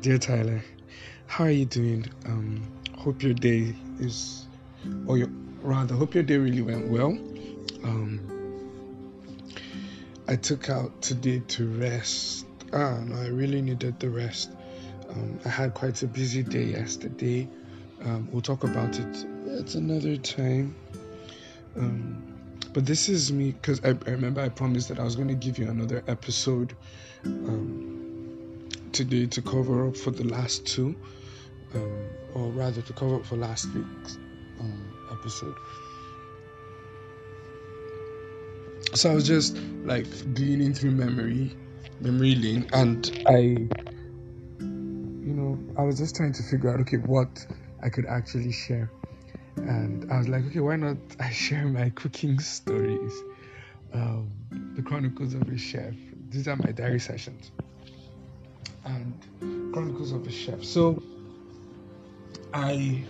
Dear Tyler, how are you doing? Um, hope your day is, or your, rather, hope your day really went well. Um, I took out today to rest. Ah, no, I really needed the rest. Um, I had quite a busy day yesterday. Um, we'll talk about it at another time. Um, but this is me because I, I, remember I promised that I was going to give you another episode um, today to cover up for the last two, um, or rather to cover up for last week's um, episode. So I was just like gleaning through memory, memory lane, and I, you know, I was just trying to figure out okay what I could actually share and I was like, okay, why not I share my cooking stories? Um, the Chronicles of a Chef. These are my diary sessions. And Chronicles of a Chef. So I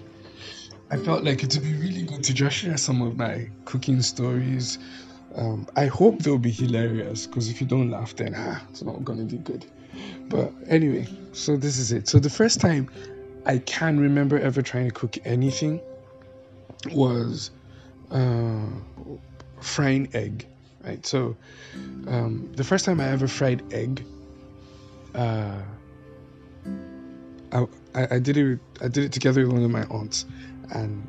I felt like it would be really good to just share some of my cooking stories. Um, I hope they'll be hilarious because if you don't laugh, then ah, it's not gonna be good. But anyway, so this is it. So the first time I can remember ever trying to cook anything was uh, frying egg, right? So um, the first time I ever fried egg, uh, I, I, did it I did it together with one of my aunts, and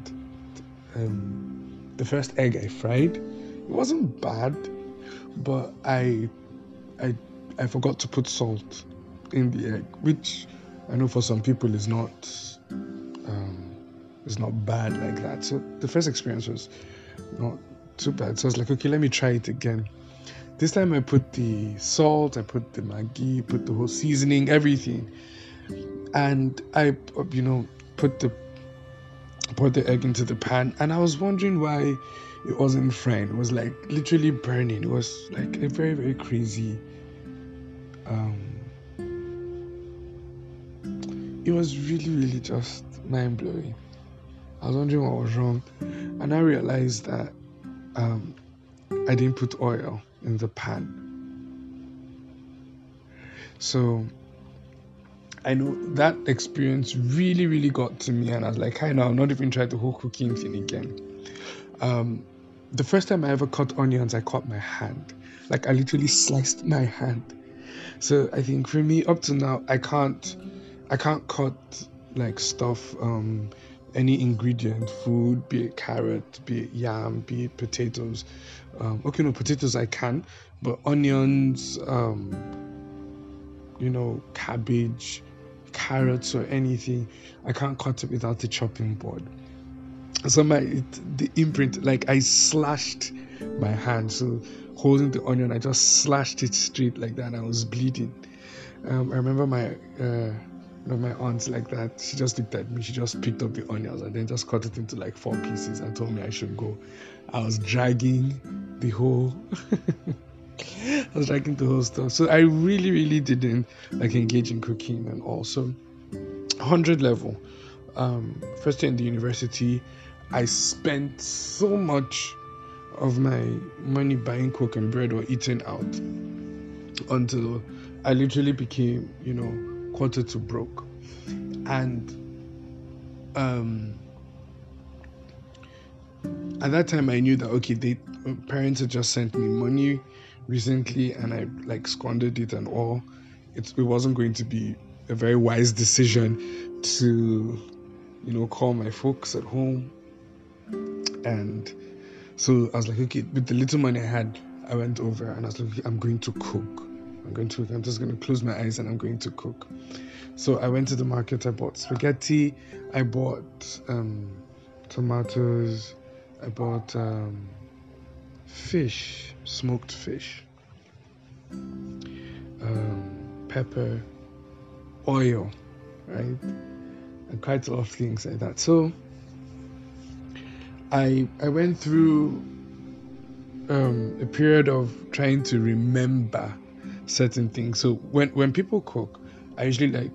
um, the first egg I fried, it wasn't bad, but I I I forgot to put salt in the egg, which I know for some people is not it's not bad like that. So the first experience was not too bad. So I was like, okay, let me try it again. This time I put the salt, I put the Maggi, put the whole seasoning, everything, and I, you know, put the put the egg into the pan, and I was wondering why it wasn't frying. It was like literally burning. It was like a very very crazy. Um, it was really really just mind blowing. I was wondering what was wrong, and I realized that um, I didn't put oil in the pan. So I know that experience really, really got to me, and I was like, I know I'm not even trying the whole cooking thing again. Um, the first time I ever cut onions, I cut my hand. Like I literally sliced my hand. So I think for me, up to now, I can't, I can't cut like stuff um, any ingredient, food, be it carrot, be it yam, be it potatoes. Um, okay, no, potatoes I can, but onions, um, you know, cabbage, carrots, or anything, I can't cut it without the chopping board. So my it, the imprint, like I slashed my hand, so holding the onion, I just slashed it straight like that, and I was bleeding. Um, I remember my uh, you know, my aunts like that, she just looked at me, she just picked up the onions and then just cut it into like four pieces and told me I should go. I was dragging the whole I was dragging the whole stuff. So I really, really didn't like engage in cooking and also 100 level. Um, first year in the university, I spent so much of my money buying and bread or eating out until I literally became, you know, quarter to broke. And um, at that time, I knew that okay, they parents had just sent me money recently, and I like squandered it and all. It, it wasn't going to be a very wise decision to, you know, call my folks at home. And so I was like, okay, with the little money I had, I went over and I was like, I'm going to cook. I'm going to I'm just going to close my eyes and I'm going to cook. So I went to the market. I bought spaghetti. I bought um, tomatoes. I bought um, fish, smoked fish, um, pepper, oil, right, and quite a lot of things like that. So I I went through um, a period of trying to remember certain things. So when when people cook, I usually like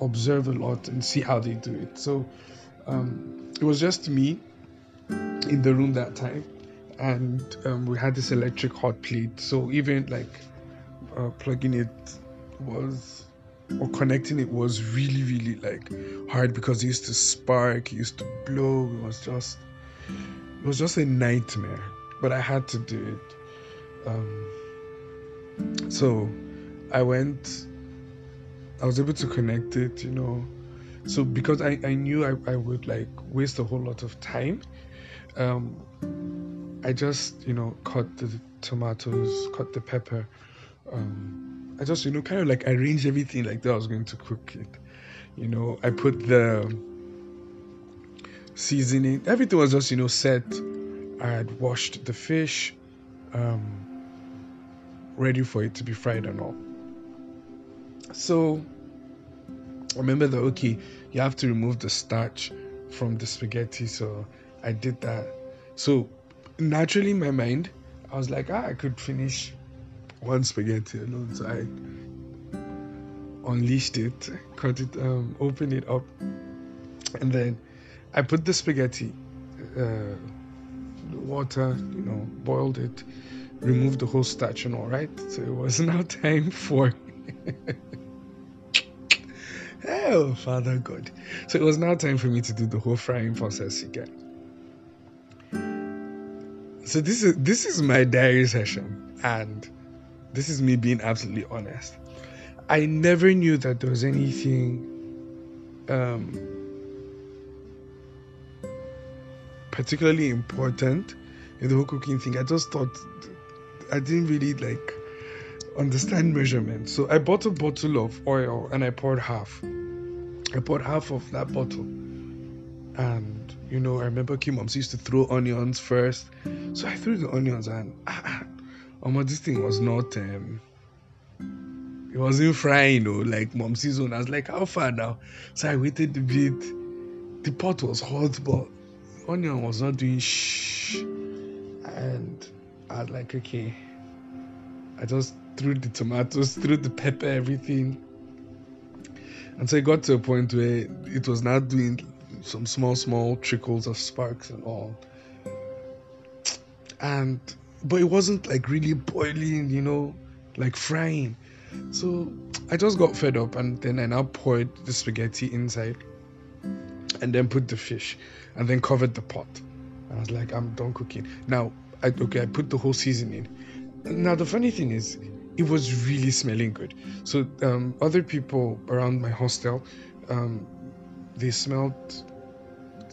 observe a lot and see how they do it. So um, it was just me in the room that time, and um, we had this electric hot plate. So even like uh, plugging it was or connecting it was really, really like hard because it used to spark, it used to blow. It was just, it was just a nightmare. But I had to do it. Um, so I went. I was able to connect it, you know. So because I, I knew I, I would like waste a whole lot of time, um, I just you know cut the tomatoes, cut the pepper. Um, I just you know kind of like arranged everything like that I was going to cook it. You know, I put the seasoning. Everything was just you know set. I had washed the fish, um, ready for it to be fried and all. So remember that okay, you have to remove the starch from the spaghetti. So I did that. So naturally in my mind, I was like, ah, I could finish one spaghetti alone. So I unleashed it, cut it, um, opened it up, and then I put the spaghetti, uh, water, you know, boiled it, removed the whole statue and all right. So it was now time for. oh, Father God. So it was now time for me to do the whole frying process again. So this is this is my diary session, and this is me being absolutely honest. I never knew that there was anything um, particularly important in the whole cooking thing. I just thought I didn't really like understand measurements. So I bought a bottle of oil and I poured half. I poured half of that bottle. And you know, I remember Kim Moms used to throw onions first. So I threw the onions and ah, um, this thing was not um it wasn't frying, you know, like Mom's season. I was like, how far now? So I waited a bit. The pot was hot, but onion was not doing shh. And I was like, okay. I just threw the tomatoes, threw the pepper, everything. And so it got to a point where it was not doing some small, small trickles of sparks and all. And but it wasn't like really boiling, you know, like frying. So I just got fed up and then I now poured the spaghetti inside and then put the fish and then covered the pot. And I was like, I'm done cooking. Now, I, okay, I put the whole seasoning. Now, the funny thing is, it was really smelling good. So, um, other people around my hostel, um, they smelled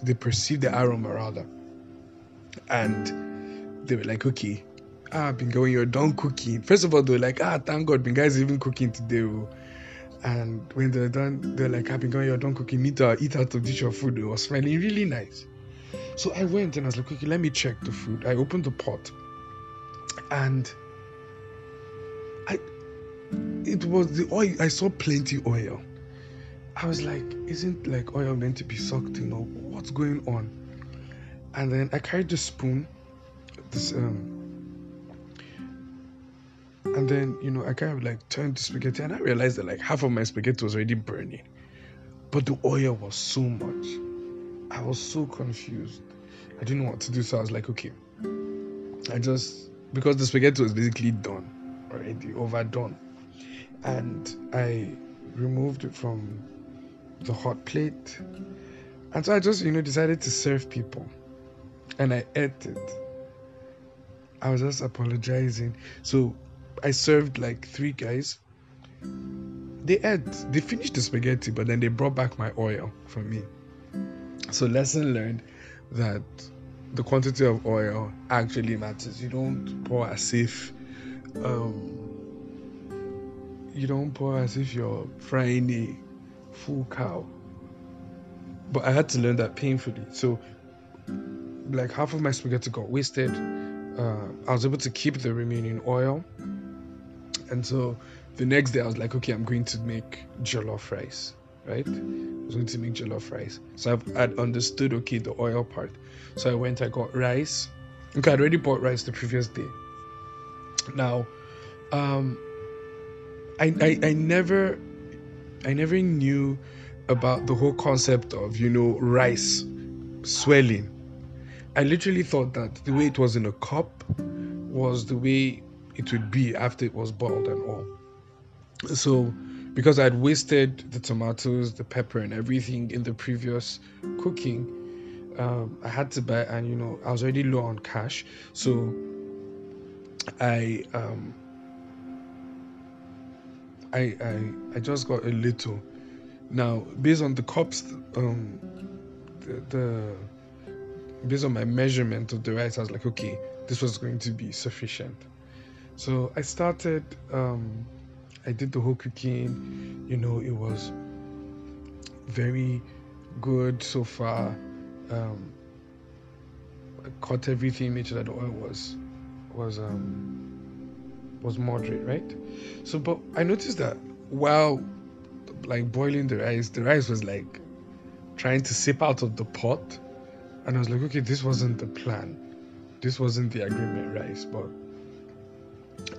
they perceived the aroma rather. And they were like, okay, ah, going, you're done cooking. First of all, they were like, ah, thank God, Binga is even cooking today. Oh. And when they're done, they're like, I've been going, you're done cooking. Need to eat out of dish of food. It was smelling really nice. So I went and I was like, okay, let me check the food. I opened the pot and I it was the oil I saw plenty oil. I was like, isn't like oil meant to be sucked in or what's going on? And then I carried the spoon, this um and then you know I kind of like turned the spaghetti and I realized that like half of my spaghetti was already burning. But the oil was so much. I was so confused. I didn't know what to do, so I was like, okay. I just because the spaghetti was basically done already, overdone. And I removed it from the hot plate. And so I just, you know, decided to serve people. And I ate it. I was just apologizing. So I served like three guys. They ate, they finished the spaghetti, but then they brought back my oil for me. So, lesson learned that the quantity of oil actually matters. You don't pour as if um, you don't pour as if you're frying a full cow. But I had to learn that painfully. So, like half of my spaghetti got wasted. Uh, I was able to keep the remaining oil. And so the next day I was like, okay, I'm going to make jollof rice, right? I was going to make jollof rice. So I've I'd understood, okay, the oil part. So I went, I got rice. Okay, I'd already bought rice the previous day. Now, um, I, I, I never I never knew about the whole concept of, you know, rice swelling. I literally thought that the way it was in a cup was the way it would be after it was boiled and all. So because I'd wasted the tomatoes, the pepper, and everything in the previous cooking, um, I had to buy, and you know, I was already low on cash, so I um, I I I just got a little. Now, based on the cups, um, the, the based on my measurement of the rice, I was like, okay, this was going to be sufficient. So I started. Um, I did the whole cooking. You know, it was very good so far. Um, I cut everything, made sure that the oil was was um was moderate, right? So, but I noticed that while like boiling the rice, the rice was like trying to sip out of the pot, and I was like, okay, this wasn't the plan, this wasn't the agreement rice, but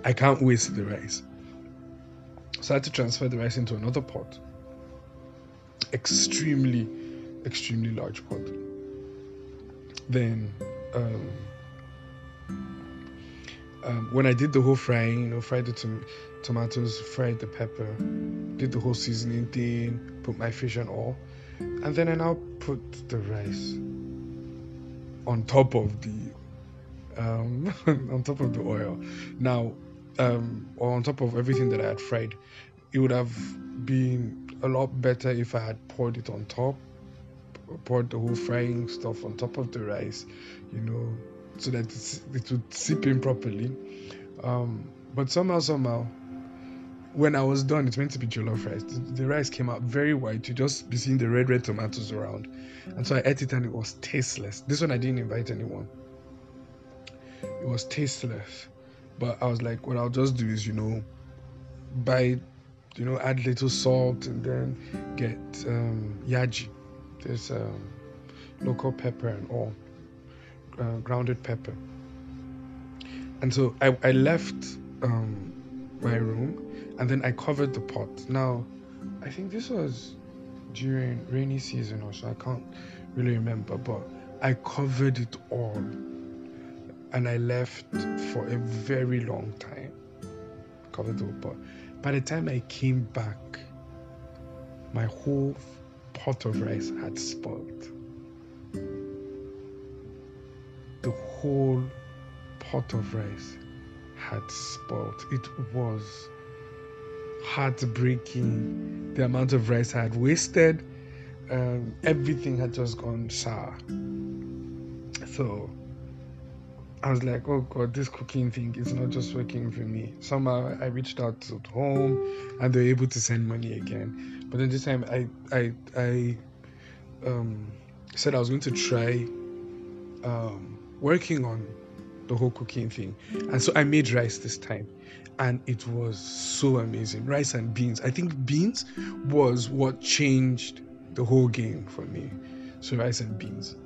I can't waste the rice. So I had to transfer the rice into another pot. Extremely, extremely large pot. Then, um, um, when I did the whole frying, you know, fried the tom- tomatoes, fried the pepper, did the whole seasoning thing, put my fish and all, and then I now put the rice on top of the um, on top of the oil. Now, um, or on top of everything that I had fried, it would have been a lot better if I had poured it on top, poured the whole frying stuff on top of the rice, you know, so that it would sip in properly. Um, but somehow, somehow, when I was done, it's meant to be jollof rice. The, the, rice came out very white. You just be seeing the red, red tomatoes around. And so I ate it and it was tasteless. This one I didn't invite anyone. It was tasteless. But I was like, what I'll just do is, you know, buy, you know, add a little salt and then get um, yaji. There's um, local pepper and all, uh, grounded pepper. And so I, I left um, my room and then I covered the pot. Now, I think this was during rainy season or so. I can't really remember, but I covered it all and I left for a very long time. The pot. By the time I came back, my whole pot of rice had spoiled. The whole pot of rice had spoiled. It was heartbreaking. The amount of rice I had wasted, um, everything had just gone sour. So I was like, oh god, this cooking thing is not just working for me. Somehow I reached out to home and they were able to send money again. But then this time I I I um, said I was going to try um, working on the whole cooking thing. And so I made rice this time. And it was so amazing. Rice and beans. I think beans was what changed the whole game for me. So rice and beans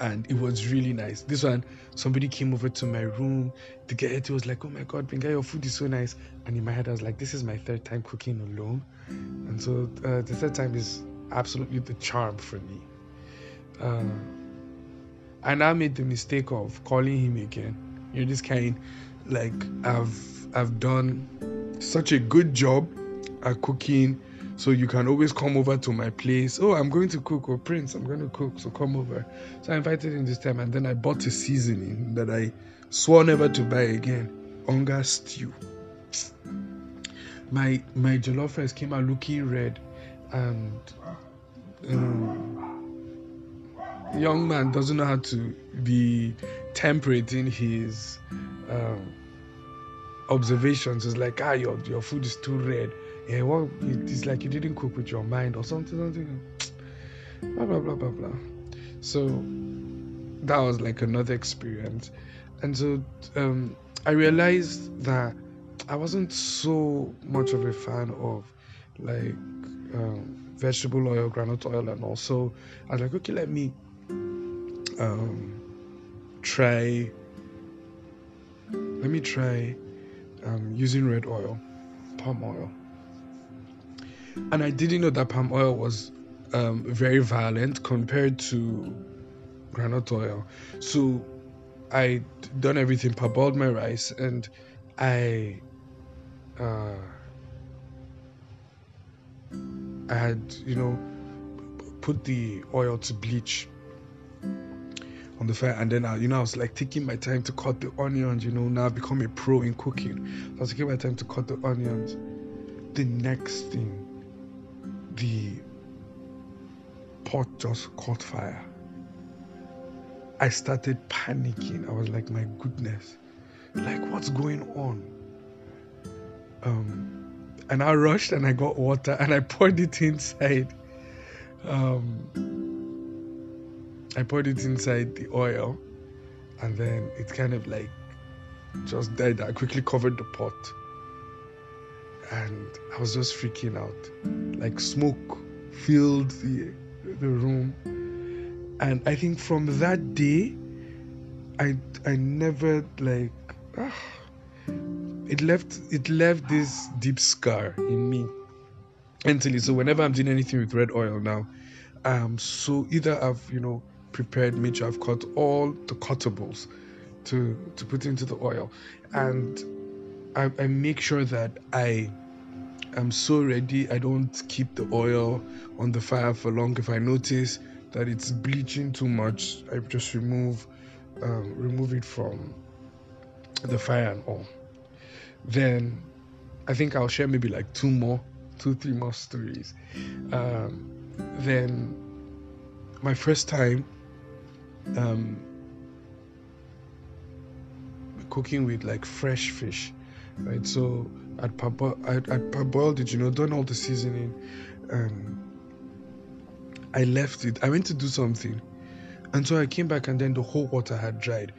and it was really nice. This one, somebody came over to my room. The guy was like, "Oh my God, Benga, your food is so nice." And in my head, I was like, "This is my third time cooking alone," and so uh, the third time is absolutely the charm for me. Uh, I made the mistake of calling him again. You know, this kind, like I've I've done such a good job at cooking so you can always come over to my place. Oh, I'm going to cook. Or oh, Prince, I'm going to cook. So come over. So I invited him this time, and then I bought a seasoning that I swore never to buy again. Onga stew. My my jollof rice came out looking red, and um, young man doesn't know how to be temperate in his um, observations. It's like, ah, your your food is too red yeah, well, it's like you didn't cook with your mind or something, something. Blah blah blah blah blah. So that was like another experience, and so um, I realized that I wasn't so much of a fan of like um, vegetable oil, groundnut oil, and also I was like, okay, let me um, try. Let me try um, using red oil, palm oil and I didn't know that palm oil was um, very violent compared to groundnut oil. So I done everything, parboiled my rice, and I uh, I had, you know, put the oil to bleach on the fire. And then I, you know I was like taking my time to cut the onions you know now I've become a pro in cooking. So I was taking my time to cut the onions. The next thing the pot just caught fire. I started panicking. I was like my goodness like what's going on? Um and I rushed and I got water and I poured it inside um I poured it inside the oil and then it kind of like just died. I quickly covered the pot and I was just freaking out. Like smoke filled the the room. And I think from that day I I never like ah, it left it left this deep scar in me mentally. So whenever I'm doing anything with red oil now, um so either I've you know prepared meat. I've cut all the cuttables to to put into the oil, and I, I make sure that I am so ready. I don't keep the oil on the fire for long. If I notice that it's bleaching too much, I just remove um, remove it from the fire and all. Then I think I'll share maybe like two more, two three more stories. Um, then my first time um, cooking with like fresh fish, right? So I'd, parbo- I'd, I'd parboiled it, you know, done all the seasoning. Um, I left it. I went to do something, and so I came back, and then the whole water had dried.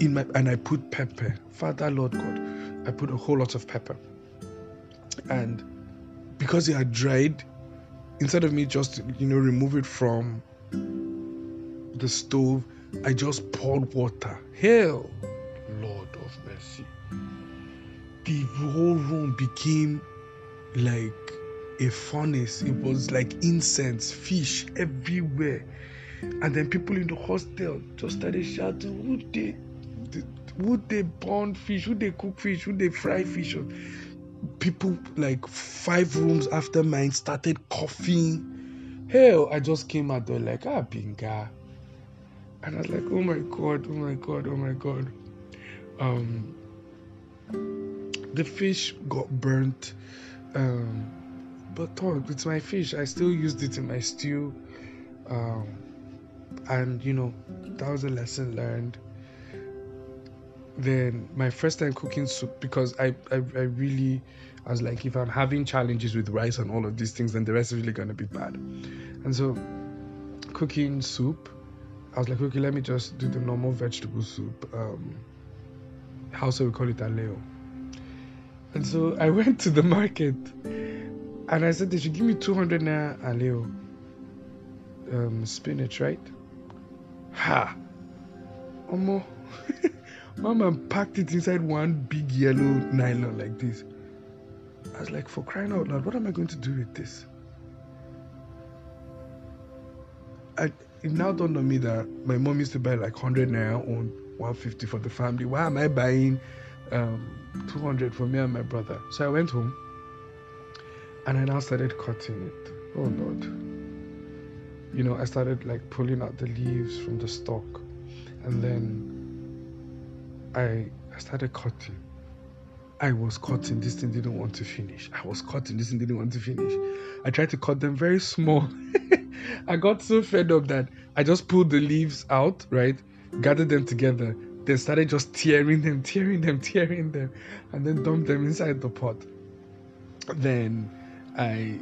In my and I put pepper. Father Lord God, I put a whole lot of pepper, and because it had dried, instead of me just you know remove it from the stove, I just poured water. Hell, Lord of mercy. The whole room became like a furnace. It was like incense, fish everywhere. And then people in the hostel just started shouting, would they, would they burn fish? Would they cook fish? Would they fry fish? People like five rooms after mine started coughing. Hell, I just came out there like, ah, binga. And I was like, oh my god, oh my god, oh my god. Um, the fish got burnt. Um, but oh, it's my fish. I still used it in my stew. Um, and you know, that was a lesson learned. Then my first time cooking soup because I, I, I really I was like if I'm having challenges with rice and all of these things, then the rest is really gonna be bad. And so cooking soup I was like, okay, let me just do the normal vegetable soup. Um, how so we call it aleo. And so I went to the market and I said they should give me 200 naira aleo um, spinach, right? Ha! Omo. Mama packed it inside one big yellow nylon like this. I was like, for crying out loud, what am I going to do with this? I, it now dawned on me that my mom used to buy like 100 naira on 150 for the family. Why am I buying um, 200 for me and my brother? So I went home and I now started cutting it. Oh Lord. You know, I started like pulling out the leaves from the stalk and then I, I started cutting. I was cutting, this thing didn't want to finish. I was cutting, this thing didn't want to finish. I tried to cut them very small. I got so fed up that I just pulled the leaves out, right? Gathered them together, then started just tearing them, tearing them, tearing them, and then dumped them inside the pot. Then I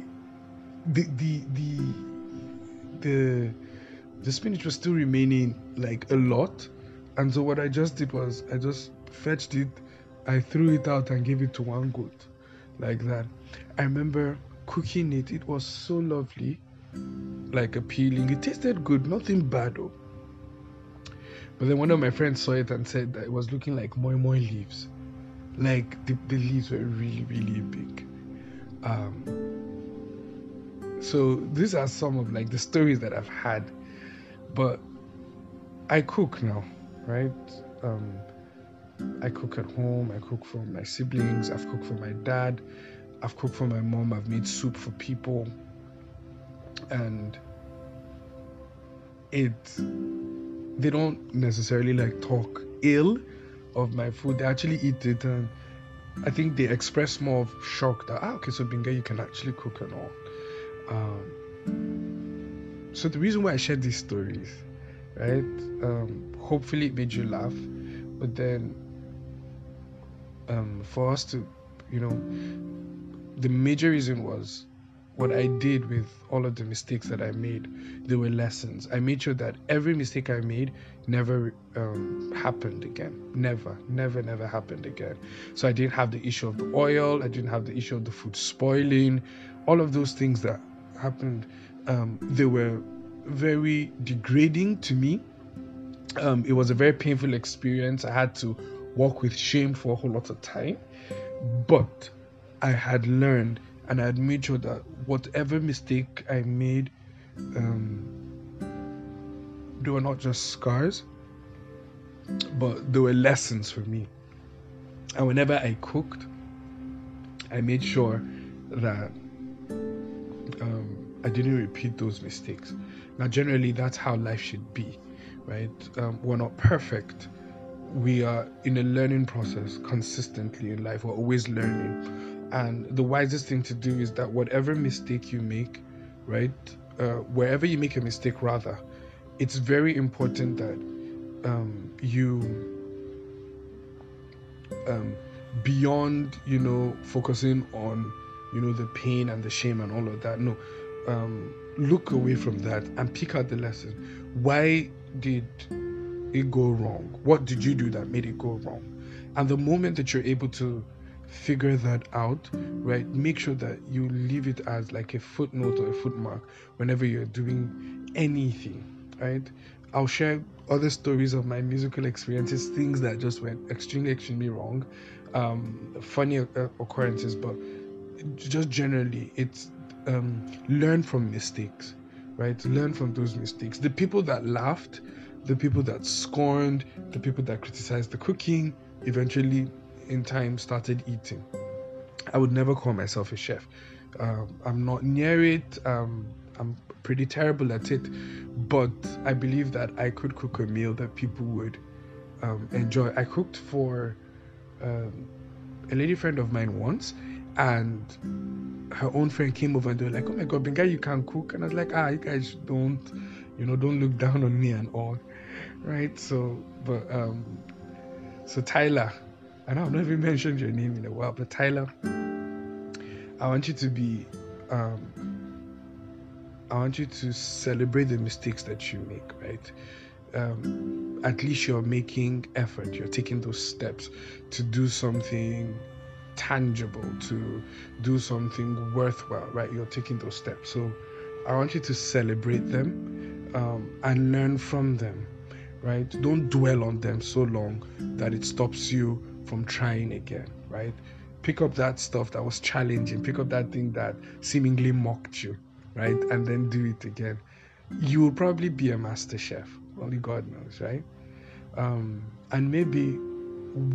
the the the the the spinach was still remaining like a lot. And so what I just did was I just fetched it, I threw it out and gave it to one goat. Like that. I remember cooking it, it was so lovely like appealing. It tasted good, nothing bad though. But then one of my friends saw it and said that it was looking like moi moi leaves. Like the, the leaves were really, really big. Um, so these are some of like the stories that I've had. But I cook now, right? Um, I cook at home, I cook for my siblings, I've cooked for my dad. I've cooked for my mom. I've made soup for people, and it they don't necessarily like talk ill of my food. They actually eat it, and I think they express more of shock that ah okay, so Binga, you can actually cook and all. Um, so the reason why I share these stories, right? Um, hopefully it made you laugh, but then um, for us to, you know, the major reason was what I did with all of the mistakes that I made, they were lessons. I made sure that every mistake I made never um, happened again. Never, never, never happened again. So I didn't have the issue of the oil. I didn't have the issue of the food spoiling. All of those things that happened, um, they were very degrading to me. Um, it was a very painful experience. I had to walk with shame for a whole lot of time. But I had learned and I had made sure that whatever mistake I made, um, they were not just scars, but they were lessons for me. And whenever I cooked, I made sure that um, I didn't repeat those mistakes. Now, generally, that's how life should be, right? Um, we're not perfect. We are in a learning process consistently in life. We're always learning and the wisest thing to do is that whatever mistake you make, right, uh, wherever you make a mistake, rather, it's very important that um, you, um, beyond, you know, focusing on, you know, the pain and the shame and all of that, no, um, look away from that and pick out the lesson. Why did it go wrong? What did you do that made it go wrong? And the moment that you're able to figure that out, right? Make sure that you leave it as like a footnote or a footmark whenever you're doing anything, right? I'll share other stories of my musical experiences, things that just went extremely, extremely wrong, um, funny occurrences, but just generally, it's um, learn from mistakes, right? Learn from those mistakes. The people that laughed, the people that scorned, the people that criticized the cooking, eventually in time started eating. I would never call myself a chef. Um, I'm not near it. Um, I'm pretty terrible at it, but I believe that I could cook a meal that people would um, enjoy. I cooked for um, a lady friend of mine once, and her own friend came over and they were like, "Oh my God, Benga, you can cook," and I was like, "Ah, you guys don't, you know, don't look down on me and all, right?" So, but um, so Tyler, Know I've not even mentioned your name in a while, but Tyler, I want you to be, um, I want you to celebrate the mistakes that you make, right? Um, at least you're making effort, you're taking those steps to do something tangible, to do something worthwhile, right? You're taking those steps. So I want you to celebrate them um, and learn from them, right? Don't dwell on them so long that it stops you from trying again, right? Pick up that stuff that was challenging, pick up that thing that seemingly mocked you, right? And then do it again. You will probably be a master chef. Only God knows, right? Um, and maybe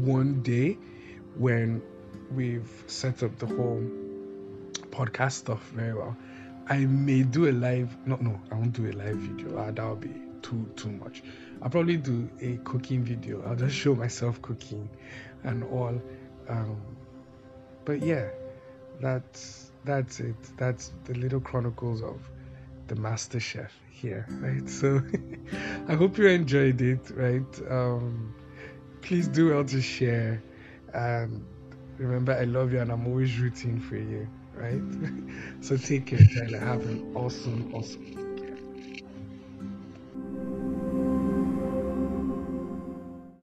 one day when we've set up the whole podcast stuff very well, I may do a live. No, no, I won't do a live video. Uh, that would be too too much. I'll probably do a cooking video. I'll just show myself cooking and all. Um, but yeah, that's that's it. That's the little chronicles of the Master Chef here, right? So I hope you enjoyed it, right? Um, please do well to share and remember I love you and I'm always rooting for you, right? so take care, Tyler. Have an awesome, awesome